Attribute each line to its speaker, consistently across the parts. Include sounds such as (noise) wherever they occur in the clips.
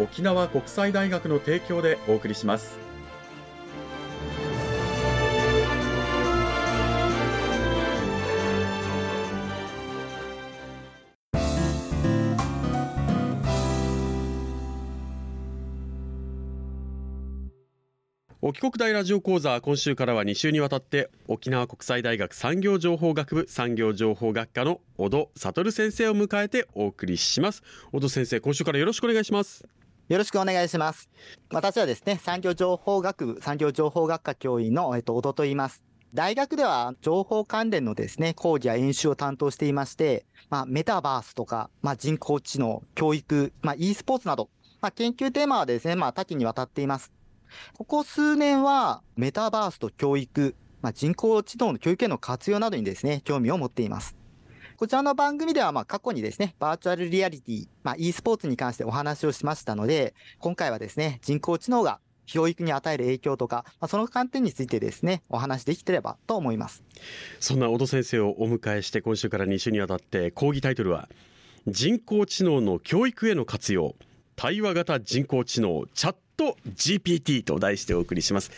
Speaker 1: 沖縄国際大学の提供でお送りします。沖国大ラジオ講座今週からは2週にわたって沖縄国際大学産業情報学部産業情報学科の小戸悟先生を迎えてお送りします。小戸先生今週からよろしくお願いします。
Speaker 2: よろしくお願いします私はですね産業情報学部産業情報学科教員の、えっと、小戸と言います大学では情報関連のですね、講義や演習を担当していまして、まあ、メタバースとか、まあ、人工知能、教育、まあ、e スポーツなど、まあ、研究テーマはですね、まあ、多岐にわたっています。ここ数年はメタバースと教育、まあ、人工知能の教育への活用などにですね、興味を持っています。こちらの番組では、まあ、過去にですね、バーチャルリアリティ、まあ、e スポーツに関してお話をしましたので、今回はですね、人工知能が教育に与える影響とか、まあ、その観点についてですね、お話できてればと思います。
Speaker 1: そんな小戸先生をお迎えして、今週から2週にわたって、講義タイトルは、人工知能の教育への活用、対話型人工知能チャット GPT と題してお送りします。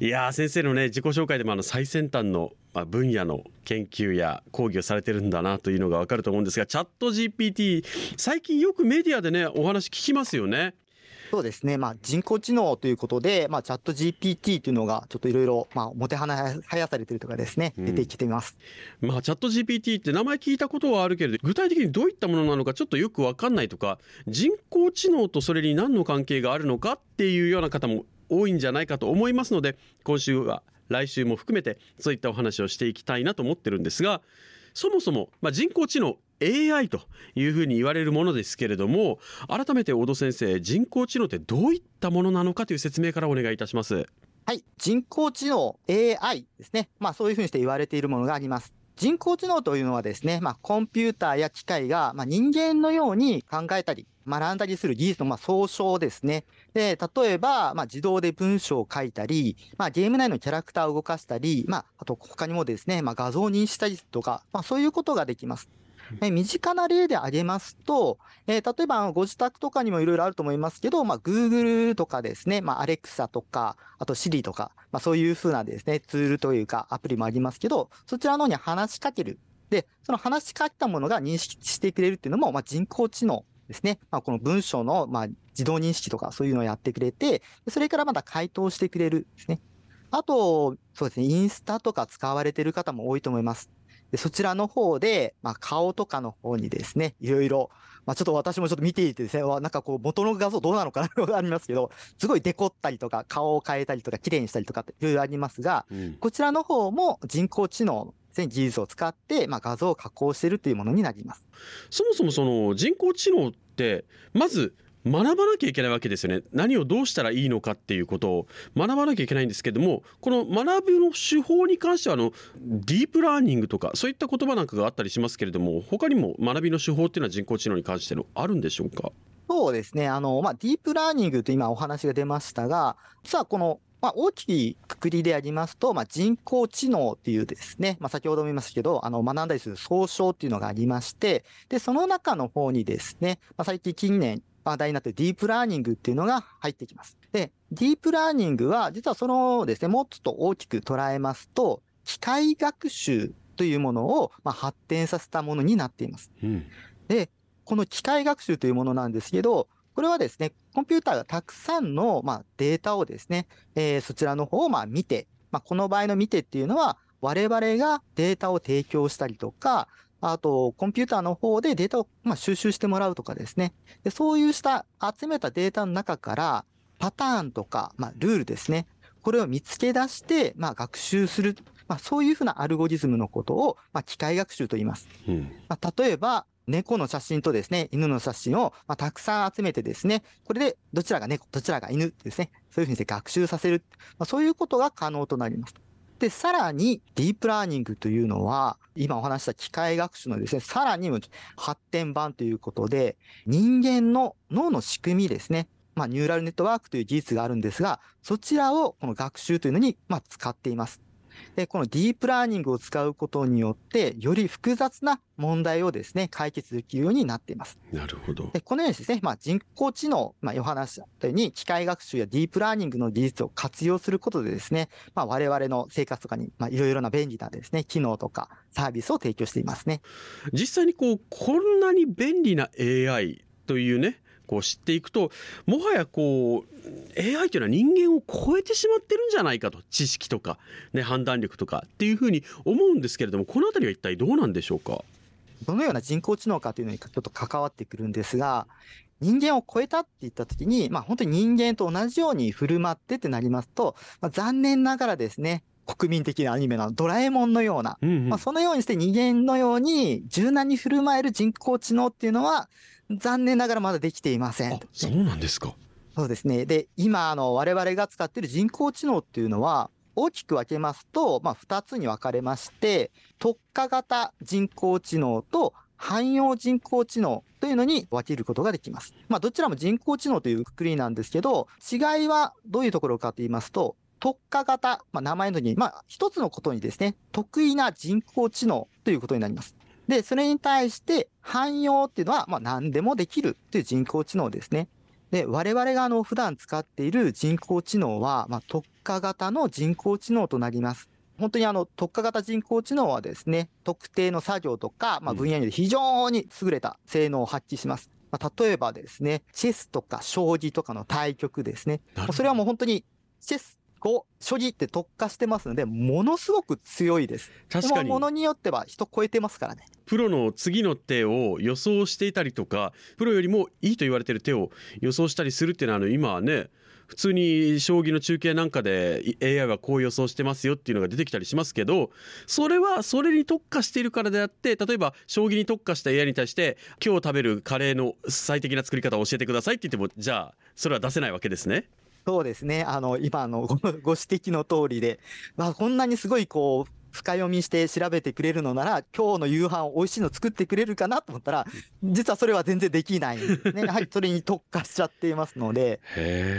Speaker 1: いや先生のね自己紹介でもあの最先端の分野の研究や講義をされてるんだなというのがわかると思うんですがチャット GPT 最近よくメディアでねお話聞きますよね。
Speaker 2: そうですね。まあ、人工知能ということで、まあ、チャット GPT というのが、ちょっといろいろ、まあ、もてはやされてるとかですね、出てきています。
Speaker 1: まあ、チャット GPT って名前聞いたことはあるけれど、具体的にどういったものなのかちょっとよくわかんないとか、人工知能とそれに何の関係があるのかっていうような方も多いんじゃないかと思いますので、今週は来週も含めてそういったお話をしていきたいなと思ってるんですが、そもそも、まあ、人工知能 AI というふうに言われるものですけれども改めて小戸先生人工知能ってどういったものなのかという説明からお願いいたします
Speaker 2: はい人工知能 AI ですねまあそういうふうにして言われているものがあります人工知能というのはですね、まあ、コンピューターや機械が、まあ、人間のように考えたり、学んだりする技術のまあ総称ですね。で、例えば、まあ、自動で文章を書いたり、まあ、ゲーム内のキャラクターを動かしたり、まあ、あと他にもですね、まあ、画像認識したりとか、まあ、そういうことができます。え身近な例で挙げますと、えー、例えばご自宅とかにもいろいろあると思いますけど、まあ、Google とかですね、まあ、Alexa とか、あと Siri とか、まあ、そういうふうなですね、ツールというかアプリもありますけど、そちらの方に話しかける。で、その話しかけたものが認識してくれるっていうのも、まあ、人工知能ですね。まあ、この文章の、まあ、自動認識とかそういうのをやってくれて、それからまた回答してくれるですね。あと、そうですね、インスタとか使われてる方も多いと思います。でそちらの方で、まあ、顔とかの方にですね、いろいろ、まあ、ちょっと私もちょっと見ていてですね、なんかこう、元の画像どうなのかなと (laughs) ありますけど、すごいデコったりとか、顔を変えたりとか、綺麗にしたりとかっていろいろありますが、うん、こちらの方も人工知能の技術を使って、まあ、画像を加工しているというものになります。
Speaker 1: そもそもその人工知能って、まず学ばなきゃいけないわけですよね。何をどうしたらいいのかっていうことを学ばなきゃいけないんですけどもこの学ぶの手法に関してはあのディープラーニングとかそういった言葉なんかがあったりしますけれども他にも学びの手法っていうのは人工知能に関してのあるんでしょうか？
Speaker 2: そうですね。あの、まあ、ディープラーニングと今お話が出ましたが実はこのまあ、大きいくくりでありますと、まあ、人工知能っていうですね、まあ、先ほども言いましたけど、あの、学んだりする総称っていうのがありまして、で、その中の方にですね、まあ、最近近年、話題になってディープラーニングっていうのが入ってきます。で、ディープラーニングは、実はそのですね、もっと大きく捉えますと、機械学習というものを、まあ、発展させたものになっています。うん、で、この機械学習というものなんですけど、これはですね、コンピューターがたくさんの、まあ、データをですね、えー、そちらの方をまあ見て、まあ、この場合の見てっていうのは、我々がデータを提供したりとか、あと、コンピューターの方でデータをまあ収集してもらうとかですね。でそういうした集めたデータの中から、パターンとか、まあ、ルールですね。これを見つけ出して、まあ、学習する。まあ、そういうふうなアルゴリズムのことを、まあ、機械学習と言います。うん、まあ、例えば、猫の写真とですね、犬の写真を、まあ、たくさん集めてですね、これでどちらが猫、どちらが犬ですね、そういうふうにして学習させる。まあ、そういうことが可能となります。で、さらに、ディープラーニングというのは、今お話した機械学習のですね、さらに発展版ということで、人間の脳の仕組みですね、まあ、ニューラルネットワークという技術があるんですが、そちらをこの学習というのに、まあ、使っています。で、このディープラーニングを使うことによって、より複雑な問題をですね、解決できるようになっています。
Speaker 1: なるほど。
Speaker 2: で、このようにですね、まあ、人工知能、まあ、お話したように、機械学習やディープラーニングの技術を活用することでですね、まあ、我々の生活とかに、まあ、いろいろな便利なですね、機能とかサービスを提供していますね。
Speaker 1: 実際にこう、こんなに便利な AI というね、こう知っていくともはやこう AI というのは人間を超えてしまってるんじゃないかと知識とか、ね、判断力とかっていうふうに思うんですけれどもこの辺りは一体どうなんでしょうか？
Speaker 2: どのような人工知能かというのにちょっと関わってくるんですが人間を超えたって言った時に、まあ、本当に人間と同じように振る舞ってってなりますと、まあ、残念ながらですね国民的なアニメのドラえもんのような、うんうん、まあ、そのようにして人間のように柔軟に振る舞える人工知能っていうのは残念ながらまだできていません。
Speaker 1: そうなんですか。
Speaker 2: そうですね。で、今、あの、我々が使っている人工知能っていうのは、大きく分けますと、まあ、2つに分かれまして、特化型人工知能と汎用人工知能というのに分けることができます。まあ、どちらも人工知能というくくりなんですけど、違いはどういうところかと言いますと、特化型、まあ、名前のに、まあ、一つのことにですね、得意な人工知能ということになります。で、それに対して汎用っていうのは、まあ何でもできるという人工知能ですね。で、我々があの普段使っている人工知能は、まあ特化型の人工知能となります。本当にあの特化型人工知能はですね、特定の作業とか、まあ、分野によって非常に優れた性能を発揮します。まあ、例えばですね、チェスとか将棋とかの対局ですね。それはもう本当にチェスこう、処理って特化してますので、ものすごく強いです。
Speaker 1: 確かに。
Speaker 2: ものによっては人超えてますからね。
Speaker 1: プロの次の手を予想していたりとか、プロよりもいいと言われてる手を予想したりするっていうのは、あの、今はね、普通に将棋の中継なんかで AI はこう予想してますよっていうのが出てきたりしますけどそれはそれに特化しているからであって例えば将棋に特化した AI に対して今日食べるカレーの最適な作り方を教えてくださいって言ってもじゃあそれは出せないわけですね。
Speaker 2: そうですね。あの、今のご指摘の通りで、まあ、こんなにすごいこう、深読みして調べてくれるのなら、今日の夕飯を美味しいの作ってくれるかなと思ったら、実はそれは全然できないんですね。や (laughs) はりそれに特化しちゃっていますので、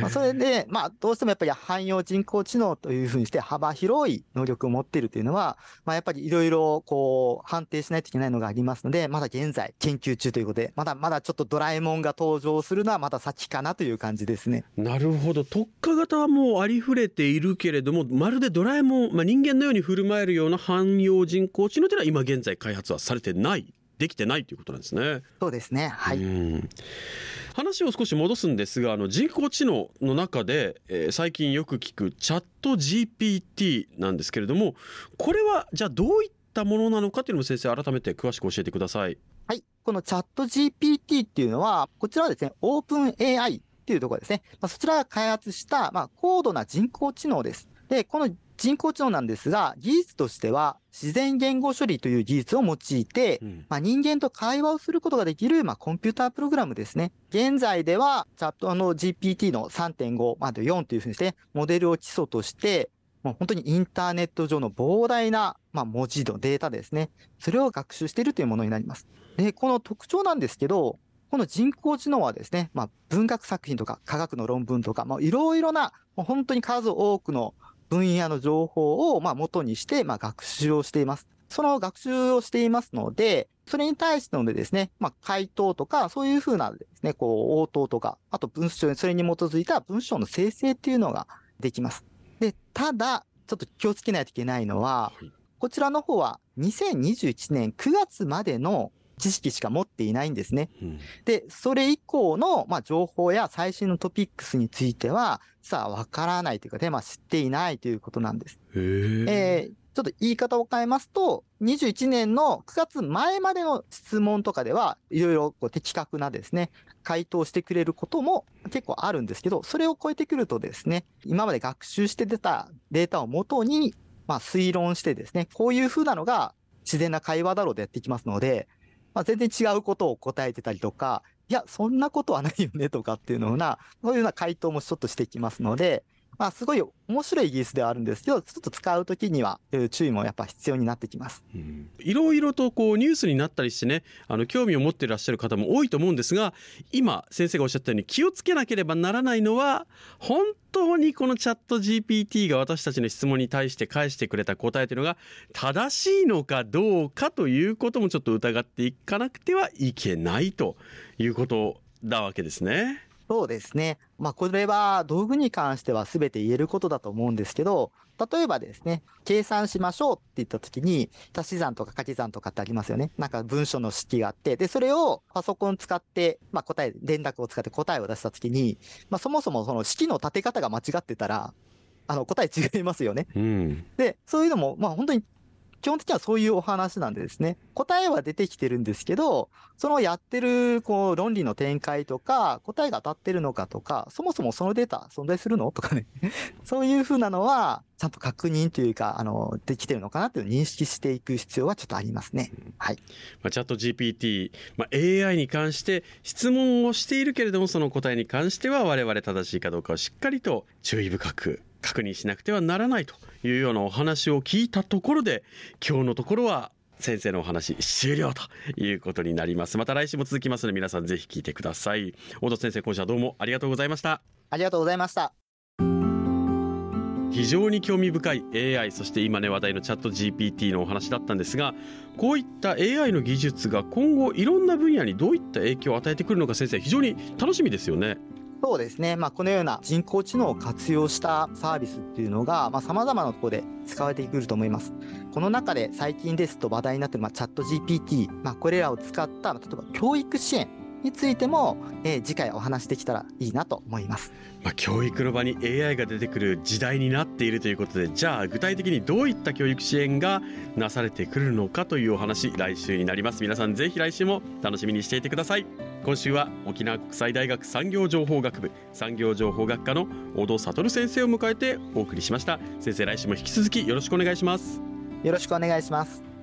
Speaker 2: まあ、それで、まあ、どうしてもやっぱり汎用人工知能というふうにして幅広い能力を持っているというのは、まあ、やっぱりいろいろこう、判定しないといけないのがありますので、まだ現在研究中ということで、まだまだちょっとドラえもんが登場するのはまだ先かなという感じですね。
Speaker 1: なるほど。特化型はもうありふれているけれども、まるでドラえもん、まあ、人間のように振る舞えるような汎用人工知能というのは今現在開発はされてないできてないということなんですね。
Speaker 2: そうですね。はい。
Speaker 1: 話を少し戻すんですが、あの人工知能の中で、えー、最近よく聞くチャット GPT なんですけれども、これはじゃあどういったものなのかというのも先生改めて詳しく教えてください。
Speaker 2: はい。このチャット GPT っていうのは、こちらはですね、オープン AI っていうところですね。まあ、そちらが開発した、まあ、高度な人工知能です。で、この人工知能なんですが、技術としては自然言語処理という技術を用いて、うん、まあ、人間と会話をすることができる、まあ、コンピュータープログラムですね。現在では、チャットの GPT の3.5まで4というふうにして、モデルを基礎として、もう本当にインターネット上の膨大な、まあ、文字のデータですね。それを学習しているというものになります。で、この特徴なんですけど、この人工知能はですね、まあ、文学作品とか科学の論文とか、まあ、いろいろな、もう本当に数多くの分野の情報を、まあ、元にして、まあ、学習をしています。その学習をしていますので、それに対してのですね、まあ、回答とか、そういうふうなですね、こう、応答とか、あと文章、それに基づいた文章の生成っていうのができます。で、ただ、ちょっと気をつけないといけないのは、こちらの方は2021年9月までの知識しか持っていないんですね。
Speaker 1: うん
Speaker 2: で、それ以降の、まあ、情報や最新のトピックスについては、さあ、わからないというかね、まあ、知っていないということなんです。
Speaker 1: へえ
Speaker 2: えーちょっと言い方を変えますと、21年の9月前までの質問とかでは、いろいろこう的確なですね、回答してくれることも結構あるんですけど、それを超えてくるとですね、今まで学習して出たデータをもとに、まあ推論してですね、こういう風なのが自然な会話だろうでやっていきますので、まあ全然違うことを答えてたりとか、いや、そんなことはないよねとかっていうような、そういうような回答もちょっとしてきますので、まあ、すごい面白い技術ではあるんですけど、ちょっと使うときには、注意もやっぱ必要になってきます。
Speaker 1: いろいろとこうニュースになったりしてねあの興味を持っていらっしゃる方も多いと思うんですが今先生がおっしゃったように気をつけなければならないのは本当にこのチャット GPT が私たちの質問に対して返してくれた答えというのが正しいのかどうかということもちょっと疑っていかなくてはいけないということだわけですね。
Speaker 2: そうですね。まあ、これは道具に関しては全て言えることだと思うんですけど、例えばですね、計算しましょうって言ったときに、足し算とか掛け算とかってありますよね。なんか文章の式があって、で、それをパソコン使って、まあ、答え、連絡を使って答えを出したときに、まあ、そもそもその式の立て方が間違ってたら、あの、答え違いますよね。
Speaker 1: うん
Speaker 2: で、そういうのも、まあ本当に、基本的にはそういうお話なんでですね、答えは出てきてるんですけど、そのやってる、こう、論理の展開とか、答えが当たってるのかとか、そもそもそのデータ存在するの？とかね、(laughs) そういうふうなのは、ちゃんと確認というか、あの、できてるのかなっていう認識していく必要はちょっとありますね。はい。
Speaker 1: まあ、チャット GPT、まあ、AI に関して質問をしているけれどもその答えに関しては我々正しいかどうかをしっかりと注意深く確認しなくてはならないというようなお話を聞いたところで今日のところは先生のお話終了ということになりますまた来週も続きますので皆さんぜひ聞いてください大戸先生今週はどうもありがとうございました
Speaker 2: ありがとうございました。
Speaker 1: 非常に興味深い AI そして今ね話題のチャット GPT のお話だったんですがこういった AI の技術が今後いろんな分野にどういった影響を与えてくるのか先生非常に楽しみですよね。
Speaker 2: そうですね。まあ、このような人工知能を活用したサービスっていうのが、まあ、様々なところで使われてくると思います。この中で最近ですと話題になってる、まあ、チャット GPT、まあ、これらを使った、例えば教育支援についても、えー次回お話できたらいいなと思います。
Speaker 1: まあ、教育の場に AI が出てくる時代になっているということでじゃあ具体的にどういった教育支援がなされてくるのかというお話来週になります皆さんぜひ来週も楽しみにしていてください今週は沖縄国際大学産業情報学部産業情報学科の小戸悟先生を迎えてお送りしました先生来週も引き続きよろしくお願いします
Speaker 2: よろしくお願いします。